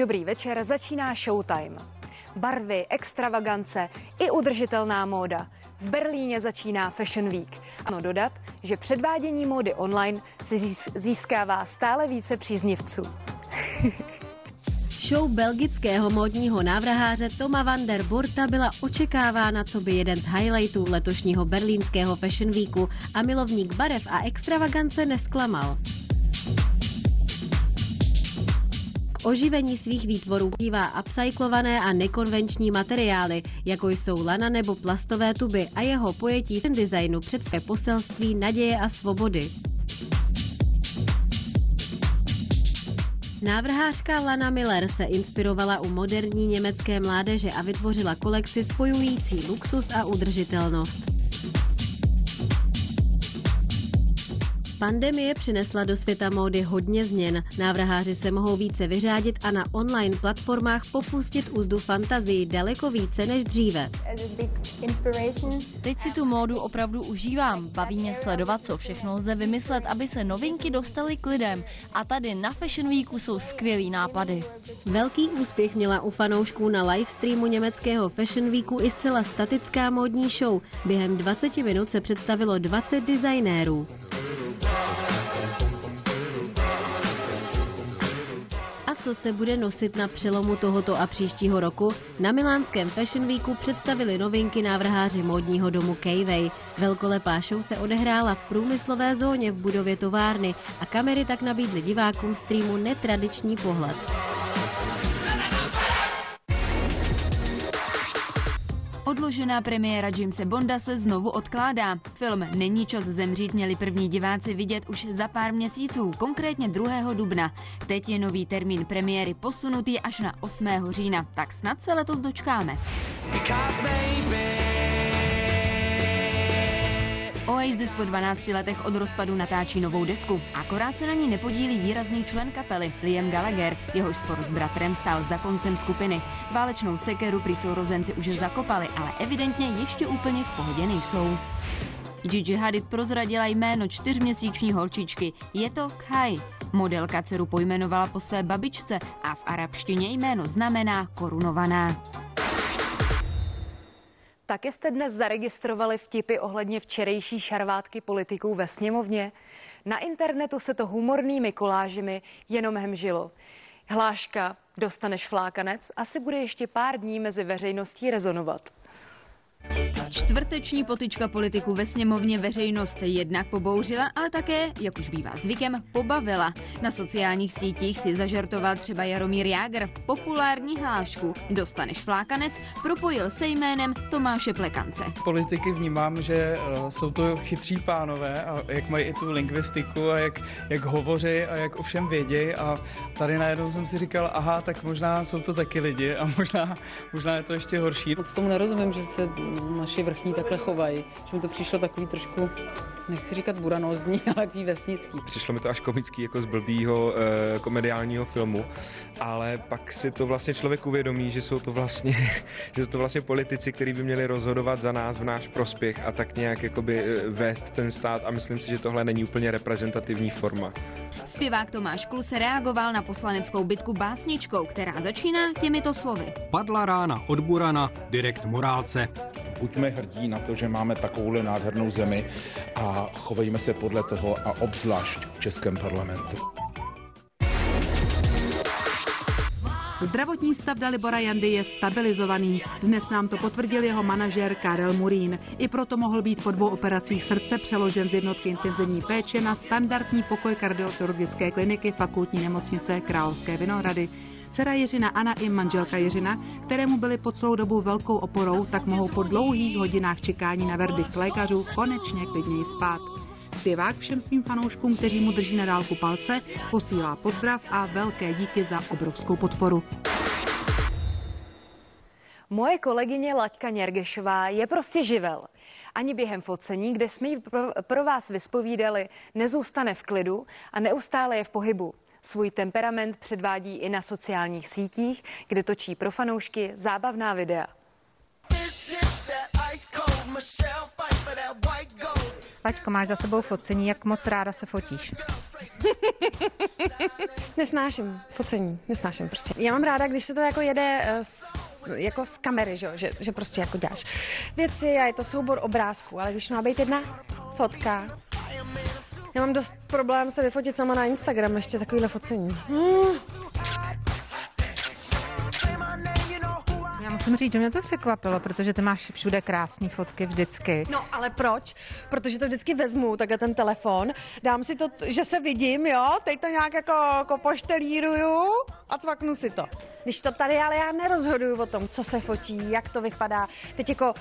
Dobrý večer, začíná Showtime. Barvy, extravagance i udržitelná móda. V Berlíně začíná Fashion Week. Ano dodat, že předvádění módy online si získává stále více příznivců. Show belgického módního návrháře Toma van der Borta byla očekávána co by jeden z highlightů letošního berlínského Fashion Weeku a milovník barev a extravagance nesklamal. Oživení svých výtvorů používá upcyklované a nekonvenční materiály, jako jsou lana nebo plastové tuby a jeho pojetí v designu představuje poselství naděje a svobody. Návrhářka Lana Miller se inspirovala u moderní německé mládeže a vytvořila kolekci spojující luxus a udržitelnost. Pandemie přinesla do světa módy hodně změn. Návrháři se mohou více vyřádit a na online platformách popustit úzdu fantazii daleko více než dříve. Teď si tu módu opravdu užívám. Baví mě sledovat, co všechno lze vymyslet, aby se novinky dostaly k lidem. A tady na Fashion Weeku jsou skvělý nápady. Velký úspěch měla u fanoušků na livestreamu německého Fashion Weeku i zcela statická módní show. Během 20 minut se představilo 20 designérů. Co se bude nosit na přelomu tohoto a příštího roku, na milánském Fashion Weeku představili novinky návrháři módního domu Kejvej. Velkolepá show se odehrála v průmyslové zóně v budově továrny a kamery tak nabídly divákům streamu netradiční pohled. Odložená premiéra Jamesa Bonda se znovu odkládá. Film Není čas zemřít měli první diváci vidět už za pár měsíců, konkrétně 2. dubna. Teď je nový termín premiéry posunutý až na 8. října, tak snad se letos dočkáme. Because baby. Oasis po 12 letech od rozpadu natáčí novou desku. Akorát se na ní nepodílí výrazný člen kapely Liam Gallagher, jehož spor s bratrem stál za koncem skupiny. Válečnou sekeru prý sourozenci už zakopali, ale evidentně ještě úplně v pohodě nejsou. Gigi Hadid prozradila jméno čtyřměsíční holčičky. Je to Kai. Modelka dceru pojmenovala po své babičce a v arabštině jméno znamená korunovaná. Taky jste dnes zaregistrovali vtipy ohledně včerejší šarvátky politiků ve sněmovně? Na internetu se to humornými kolážemi jenom hemžilo. Hláška Dostaneš flákanec asi bude ještě pár dní mezi veřejností rezonovat. Čtvrteční potyčka politiků ve sněmovně veřejnost jednak pobouřila, ale také, jak už bývá zvykem, pobavila. Na sociálních sítích si zažartoval třeba Jaromír Jágr populární hlášku Dostaneš flákanec, propojil se jménem Tomáše Plekance. Politiky vnímám, že uh, jsou to chytří pánové a jak mají i tu lingvistiku a jak, jak hovoří a jak ovšem vědějí a tady najednou jsem si říkal, aha, tak možná jsou to taky lidi a možná, možná je to ještě horší. Moc tomu nerozumím, že se naši vrchní takhle chovají. Že mi to přišlo takový trošku, nechci říkat buranózní, ale takový vesnický. Přišlo mi to až komický jako z blbýho e, komediálního filmu, ale pak si to vlastně člověk uvědomí, že jsou to vlastně, že jsou to vlastně politici, kteří by měli rozhodovat za nás v náš prospěch a tak nějak jakoby eh, vést ten stát a myslím si, že tohle není úplně reprezentativní forma. Zpěvák Tomáš Klus reagoval na poslaneckou bitku básničkou, která začíná těmito slovy. Padla rána od Burana, direkt morálce. Buďme hrdí na to, že máme takovouhle nádhernou zemi a chovejme se podle toho a obzvlášť v Českém parlamentu. Zdravotní stav Dalibora Jandy je stabilizovaný. Dnes nám to potvrdil jeho manažer Karel Murín. I proto mohl být po dvou operacích srdce přeložen z jednotky intenzivní péče na standardní pokoj kardiochirurgické kliniky fakultní nemocnice Královské Vinohrady. Dcera Jiřina Anna i manželka Jiřina, kterému byli po celou dobu velkou oporou, tak mohou po dlouhých hodinách čekání na verdikt lékařů konečně klidněji spát. Zpěvák všem svým fanouškům, kteří mu drží na dálku palce, posílá pozdrav a velké díky za obrovskou podporu. Moje kolegyně Laďka Něrgešová je prostě živel. Ani během focení, kde jsme ji pro, pro vás vyspovídali, nezůstane v klidu a neustále je v pohybu. Svůj temperament předvádí i na sociálních sítích, kde točí pro fanoušky zábavná videa. Paťko, máš za sebou focení, jak moc ráda se fotíš? nesnáším focení, nesnáším prostě. Já mám ráda, když se to jako jede uh, s, jako z kamery, že, že, že prostě jako děláš věci a je to soubor obrázků, ale když má být jedna fotka, já mám dost problém se vyfotit sama na Instagram, ještě takovýhle focení. Mm. Já musím říct, že mě to překvapilo, protože ty máš všude krásné fotky vždycky. No, ale proč? Protože to vždycky vezmu, takhle ten telefon, dám si to, že se vidím, jo, teď to nějak jako, jako poštelíruju a cvaknu si to. Když to tady, ale já nerozhoduju o tom, co se fotí, jak to vypadá. Teď jako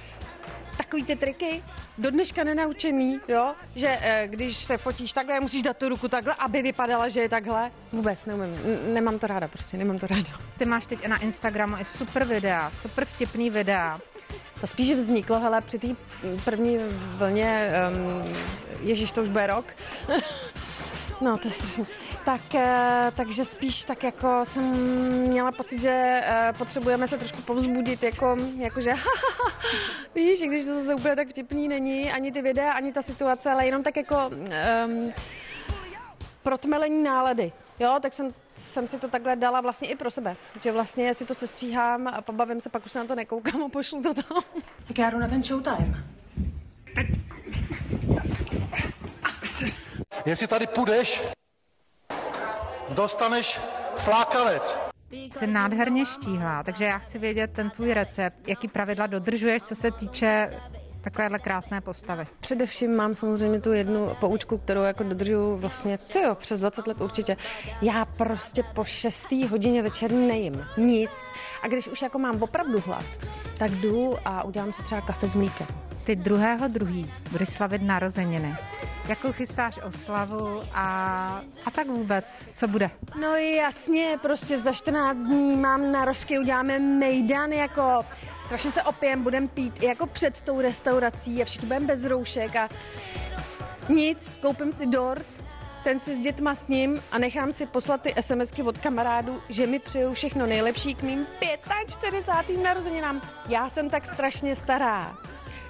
takový ty triky, do dneška nenaučený, jo, že eh, když se fotíš takhle, musíš dát tu ruku takhle, aby vypadala, že je takhle. Vůbec neumím, N- nemám to ráda prostě, nemám to ráda. Ty máš teď na Instagramu i super videa, super vtipný videa. To spíš vzniklo, hele, při té první vlně, um, Ježíš, to už bude rok, No, to je strašně. Tak, eh, takže spíš tak jako jsem měla pocit, že eh, potřebujeme se trošku povzbudit, jako, jakože víš, když to zase úplně tak vtipný není, ani ty videa, ani ta situace, ale jenom tak jako um, protmelení nálady. Jo, tak jsem, jsem si to takhle dala vlastně i pro sebe, že vlastně si to sestříhám a pobavím se, pak už se na to nekoukám a pošlu to tam. Tak já jdu na ten showtime. Jestli tady půjdeš, dostaneš flákanec. Jsi nádherně štíhlá, takže já chci vědět ten tvůj recept, jaký pravidla dodržuješ, co se týče takovéhle krásné postavy. Především mám samozřejmě tu jednu poučku, kterou jako dodržuju vlastně, ty jo, přes 20 let určitě. Já prostě po 6. hodině večerní nejím nic a když už jako mám opravdu hlad, tak jdu a udělám si třeba kafe s mlíkem. Ty druhého druhý budeš slavit narozeniny. Jakou chystáš oslavu a, a tak vůbec, co bude? No jasně, prostě za 14 dní mám na rožky, uděláme mejdan jako strašně se opijem, budem pít i jako před tou restaurací a všichni budeme bez roušek a nic, koupím si dort, ten si s dětma s ním a nechám si poslat ty SMSky od kamarádů, že mi přeju všechno nejlepší k mým 45. narozeninám. Já jsem tak strašně stará,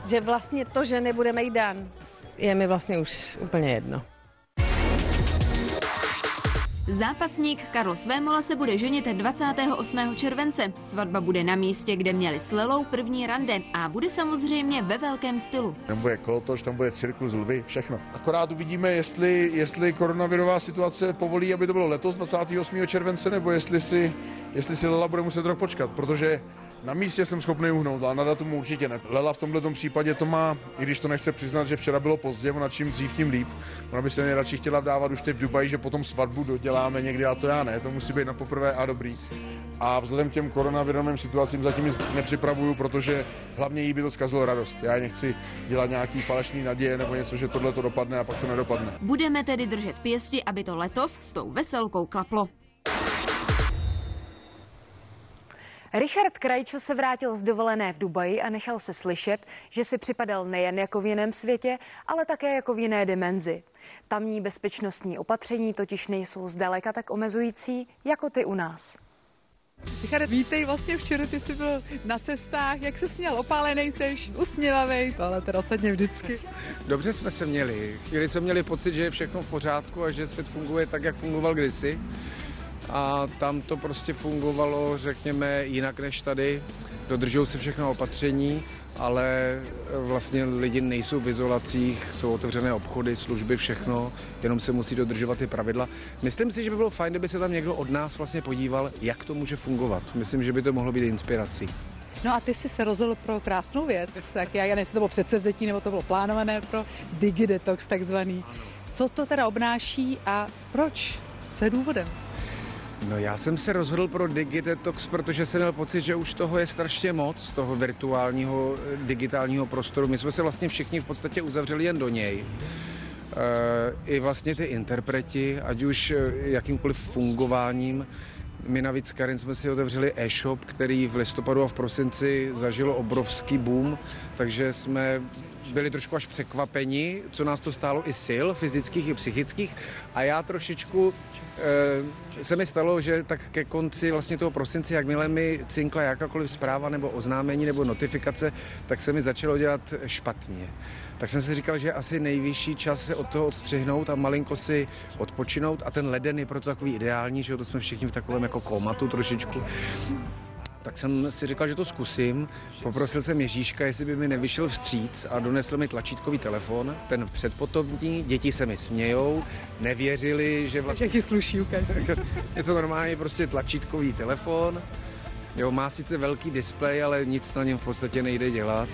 že vlastně to, že nebude mejdan, je mi vlastně už úplně jedno. Zápasník Carlos Vémola se bude ženit 28. července. Svatba bude na místě, kde měli s Lelou první rande a bude samozřejmě ve velkém stylu. Tam bude kolotoč, tam bude cirkus, lvy, všechno. Akorát uvidíme, jestli, jestli koronavirová situace povolí, aby to bylo letos 28. července, nebo jestli si, jestli si Lela bude muset rok počkat, protože na místě jsem schopný uhnout, ale na datumu určitě ne. Lela v tomto případě to má, i když to nechce přiznat, že včera bylo pozdě, ona čím dřív, tím líp. Ona by se nejradši chtěla dávat už teď v Dubaji, že potom svatbu doděláme někdy, a to já ne, to musí být na poprvé a dobrý. A vzhledem k těm koronavirovým situacím zatím nic nepřipravuju, protože hlavně jí by to zkazilo radost. Já nechci dělat nějaký falešný naděje nebo něco, že tohle to dopadne a pak to nedopadne. Budeme tedy držet pěsti, aby to letos s tou veselkou klaplo. Richard Krajčo se vrátil z dovolené v Dubaji a nechal se slyšet, že si připadal nejen jako v jiném světě, ale také jako v jiné dimenzi. Tamní bezpečnostní opatření totiž nejsou zdaleka tak omezující jako ty u nás. Richard, vítej vlastně včera, ty jsi byl na cestách, jak se směl, opálený seš, usměvavý, to ale teda ostatně vždycky. Dobře jsme se měli. Chvíli jsme měli pocit, že je všechno v pořádku a že svět funguje tak, jak fungoval kdysi a tam to prostě fungovalo, řekněme, jinak než tady. Dodržují se všechno opatření, ale vlastně lidi nejsou v izolacích, jsou otevřené obchody, služby, všechno, jenom se musí dodržovat ty pravidla. Myslím si, že by bylo fajn, kdyby se tam někdo od nás vlastně podíval, jak to může fungovat. Myslím, že by to mohlo být inspirací. No a ty jsi se rozhodl pro krásnou věc, tak já, já nevím, jestli to bylo předsevzetí, nebo to bylo plánované pro digidetox takzvaný. Co to teda obnáší a proč? Co je důvodem? No já jsem se rozhodl pro Digitetox, protože jsem měl pocit, že už toho je strašně moc, toho virtuálního digitálního prostoru. My jsme se vlastně všichni v podstatě uzavřeli jen do něj. I vlastně ty interpreti, ať už jakýmkoliv fungováním, my navíc Karin jsme si otevřeli e-shop, který v listopadu a v prosinci zažilo obrovský boom, takže jsme byli trošku až překvapeni, co nás to stálo i sil, fyzických i psychických. A já trošičku e, se mi stalo, že tak ke konci vlastně toho prosince, jakmile mi cinkla jakákoliv zpráva nebo oznámení nebo notifikace, tak se mi začalo dělat špatně. Tak jsem si říkal, že asi nejvyšší čas se od toho odstřihnout a malinko si odpočinout a ten leden je proto takový ideální, že jo, to jsme všichni v takovém jako komatu trošičku tak jsem si říkal, že to zkusím. Poprosil jsem Ježíška, jestli by mi nevyšel vstříc a donesl mi tlačítkový telefon, ten předpotomní, děti se mi smějou, nevěřili, že vlastně... Jaký sluší. Je to normálně prostě tlačítkový telefon, jo, má sice velký displej, ale nic na něm v podstatě nejde dělat.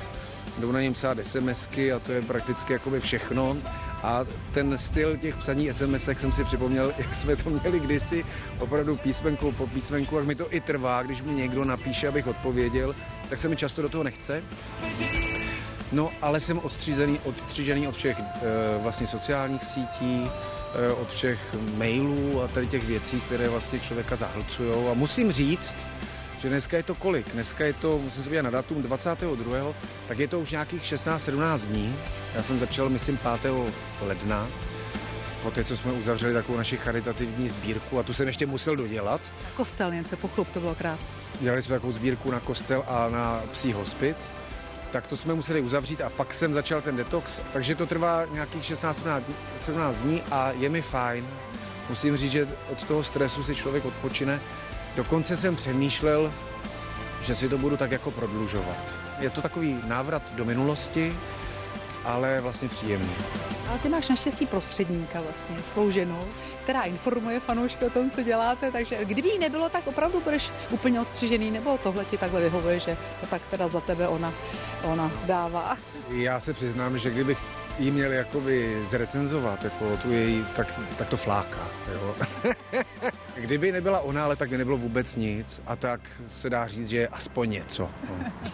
Jdou na něm psát SMSky a to je prakticky jakoby všechno. A ten styl těch psaní SMS jsem si připomněl, jak jsme to měli kdysi, opravdu písmenkou po písmenku, jak mi to i trvá, když mi někdo napíše, abych odpověděl, tak se mi často do toho nechce. No, ale jsem odstřízený, odstřížený od všech e, vlastně sociálních sítí, e, od všech mailů a tady těch věcí, které vlastně člověka zahlcují. A musím říct, že dneska je to kolik? Dneska je to, musím se na datum 22. tak je to už nějakých 16-17 dní. Já jsem začal, myslím, 5. ledna, po té, co jsme uzavřeli takovou naši charitativní sbírku a tu jsem ještě musel dodělat. Kostel, jen se pochlup, to bylo krásné. Dělali jsme takovou sbírku na kostel a na psí hospic tak to jsme museli uzavřít a pak jsem začal ten detox, takže to trvá nějakých 16-17 dní a je mi fajn. Musím říct, že od toho stresu si člověk odpočine Dokonce jsem přemýšlel, že si to budu tak jako prodlužovat. Je to takový návrat do minulosti, ale vlastně příjemný. Ale ty máš naštěstí prostředníka vlastně, svou ženu, která informuje fanoušky o tom, co děláte, takže kdyby jí nebylo, tak opravdu budeš úplně odstřižený, nebo tohle ti takhle vyhovuje, že to tak teda za tebe ona, ona dává. Já se přiznám, že kdybych jí měl jakoby zrecenzovat, jako tu její, tak, tak to fláká. Jo. Kdyby nebyla ona, ale tak by nebylo vůbec nic a tak se dá říct, že je aspoň něco.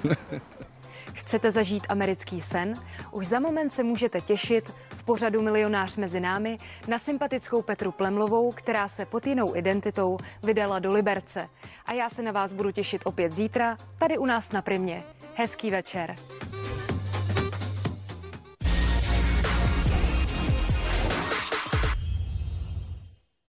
No. Chcete zažít americký sen? Už za moment se můžete těšit v pořadu Milionář mezi námi na sympatickou Petru Plemlovou, která se pod jinou identitou vydala do Liberce. A já se na vás budu těšit opět zítra, tady u nás na Primě. Hezký večer.